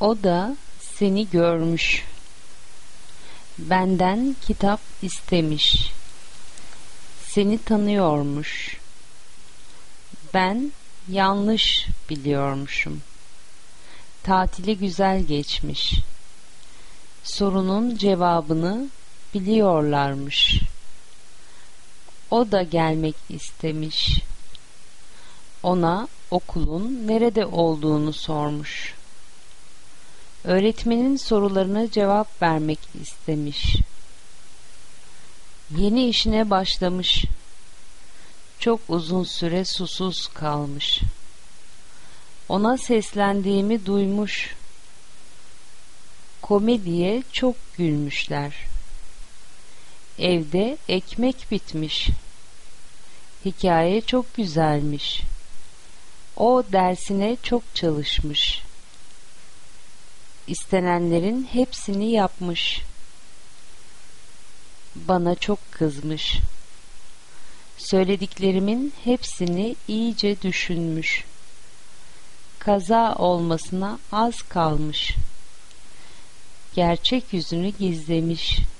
O da seni görmüş. Benden kitap istemiş. Seni tanıyormuş. Ben yanlış biliyormuşum. Tatili güzel geçmiş. Sorunun cevabını biliyorlarmış. O da gelmek istemiş. Ona okulun nerede olduğunu sormuş. Öğretmenin sorularına cevap vermek istemiş. Yeni işine başlamış. Çok uzun süre susuz kalmış. Ona seslendiğimi duymuş. Komediye çok gülmüşler. Evde ekmek bitmiş. Hikaye çok güzelmiş. O dersine çok çalışmış. İstenenlerin hepsini yapmış. Bana çok kızmış. Söylediklerimin hepsini iyice düşünmüş. Kaza olmasına az kalmış. Gerçek yüzünü gizlemiş.''